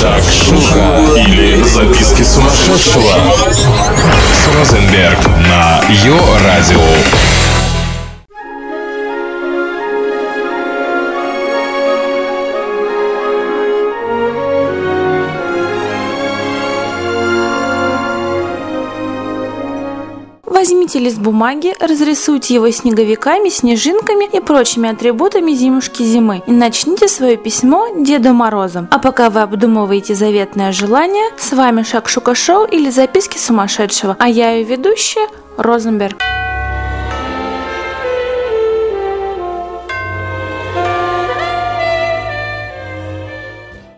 Шакшука или записки сумасшедшего с Розенберг на Йо-Радио. Возьмите лист бумаги, разрисуйте его снеговиками, снежинками и прочими атрибутами зимушки зимы и начните свое письмо Деду Морозу. А пока вы обдумываете заветное желание, с вами Шакшука Шоу или записки сумасшедшего, а я ее ведущая Розенберг.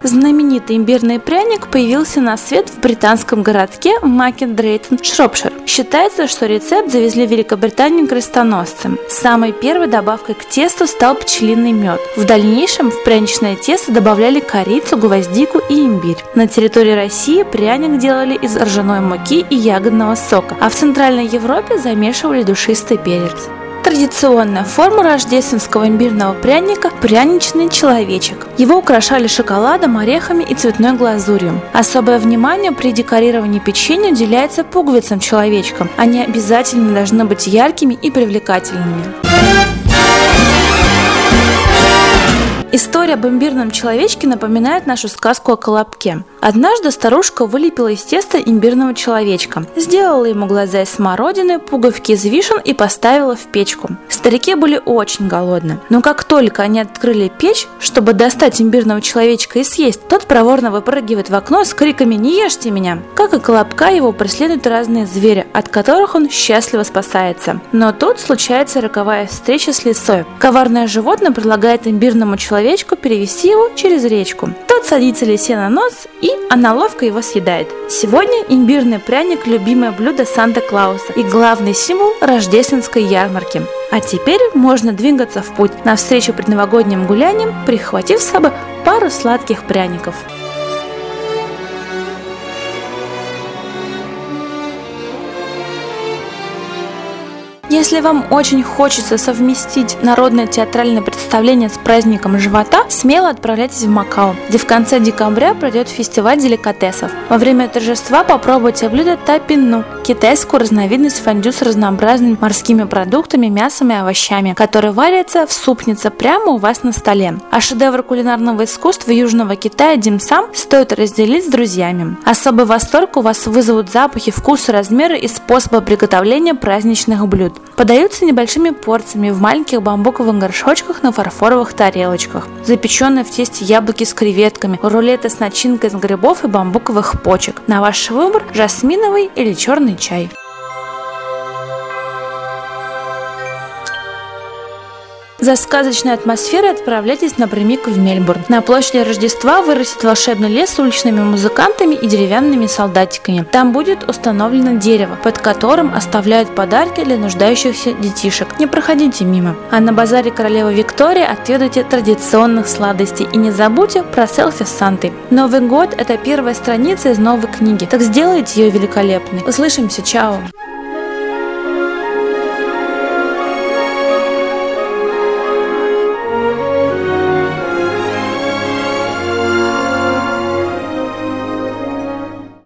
Знаменитый имбирный пряник появился на свет в британском городке Макендрейтон, Шропшир. Считается, что рецепт завезли в Великобританию крестоносцы. Самой первой добавкой к тесту стал пчелиный мед. В дальнейшем в пряничное тесто добавляли корицу, гвоздику и имбирь. На территории России пряник делали из ржаной муки и ягодного сока, а в Центральной Европе замешивали душистый перец. Традиционная форма рождественского имбирного пряника – пряничный человечек. Его украшали шоколадом, орехами и цветной глазурью. Особое внимание при декорировании печенья уделяется пуговицам человечкам. Они обязательно должны быть яркими и привлекательными. История об имбирном человечке напоминает нашу сказку о колобке. Однажды старушка вылепила из теста имбирного человечка, сделала ему глаза из смородины, пуговки из вишен и поставила в печку. Старики были очень голодны, но как только они открыли печь, чтобы достать имбирного человечка и съесть, тот проворно выпрыгивает в окно с криками «Не ешьте меня!». Как и колобка, его преследуют разные звери, от которых он счастливо спасается. Но тут случается роковая встреча с лисой. Коварное животное предлагает имбирному человечку перевести его через речку. Тот садится лисе на нос и и она ловко его съедает. Сегодня имбирный пряник – любимое блюдо Санта-Клауса и главный символ рождественской ярмарки. А теперь можно двигаться в путь навстречу предновогодним гуляниям, прихватив с собой пару сладких пряников. Если вам очень хочется совместить народное театральное представление с праздником живота, смело отправляйтесь в Макао, где в конце декабря пройдет фестиваль деликатесов. Во время торжества попробуйте блюдо тапину – китайскую разновидность фондю с разнообразными морскими продуктами, мясом и овощами, который варится в супнице прямо у вас на столе. А шедевр кулинарного искусства Южного Китая димсам стоит разделить с друзьями. Особый восторг у вас вызовут запахи, вкусы, размеры и способы приготовления праздничных блюд. Подаются небольшими порциями в маленьких бамбуковых горшочках на фарфоровых тарелочках. Запеченные в тесте яблоки с креветками, рулеты с начинкой из грибов и бамбуковых почек. На ваш выбор жасминовый или черный чай. За сказочной атмосферой отправляйтесь напрямик в Мельбурн. На площади Рождества вырастет волшебный лес с уличными музыкантами и деревянными солдатиками. Там будет установлено дерево, под которым оставляют подарки для нуждающихся детишек. Не проходите мимо. А на базаре королевы Виктории отведайте традиционных сладостей и не забудьте про селфи с Сантой. Новый год – это первая страница из новой книги, так сделайте ее великолепной. Услышимся, чао!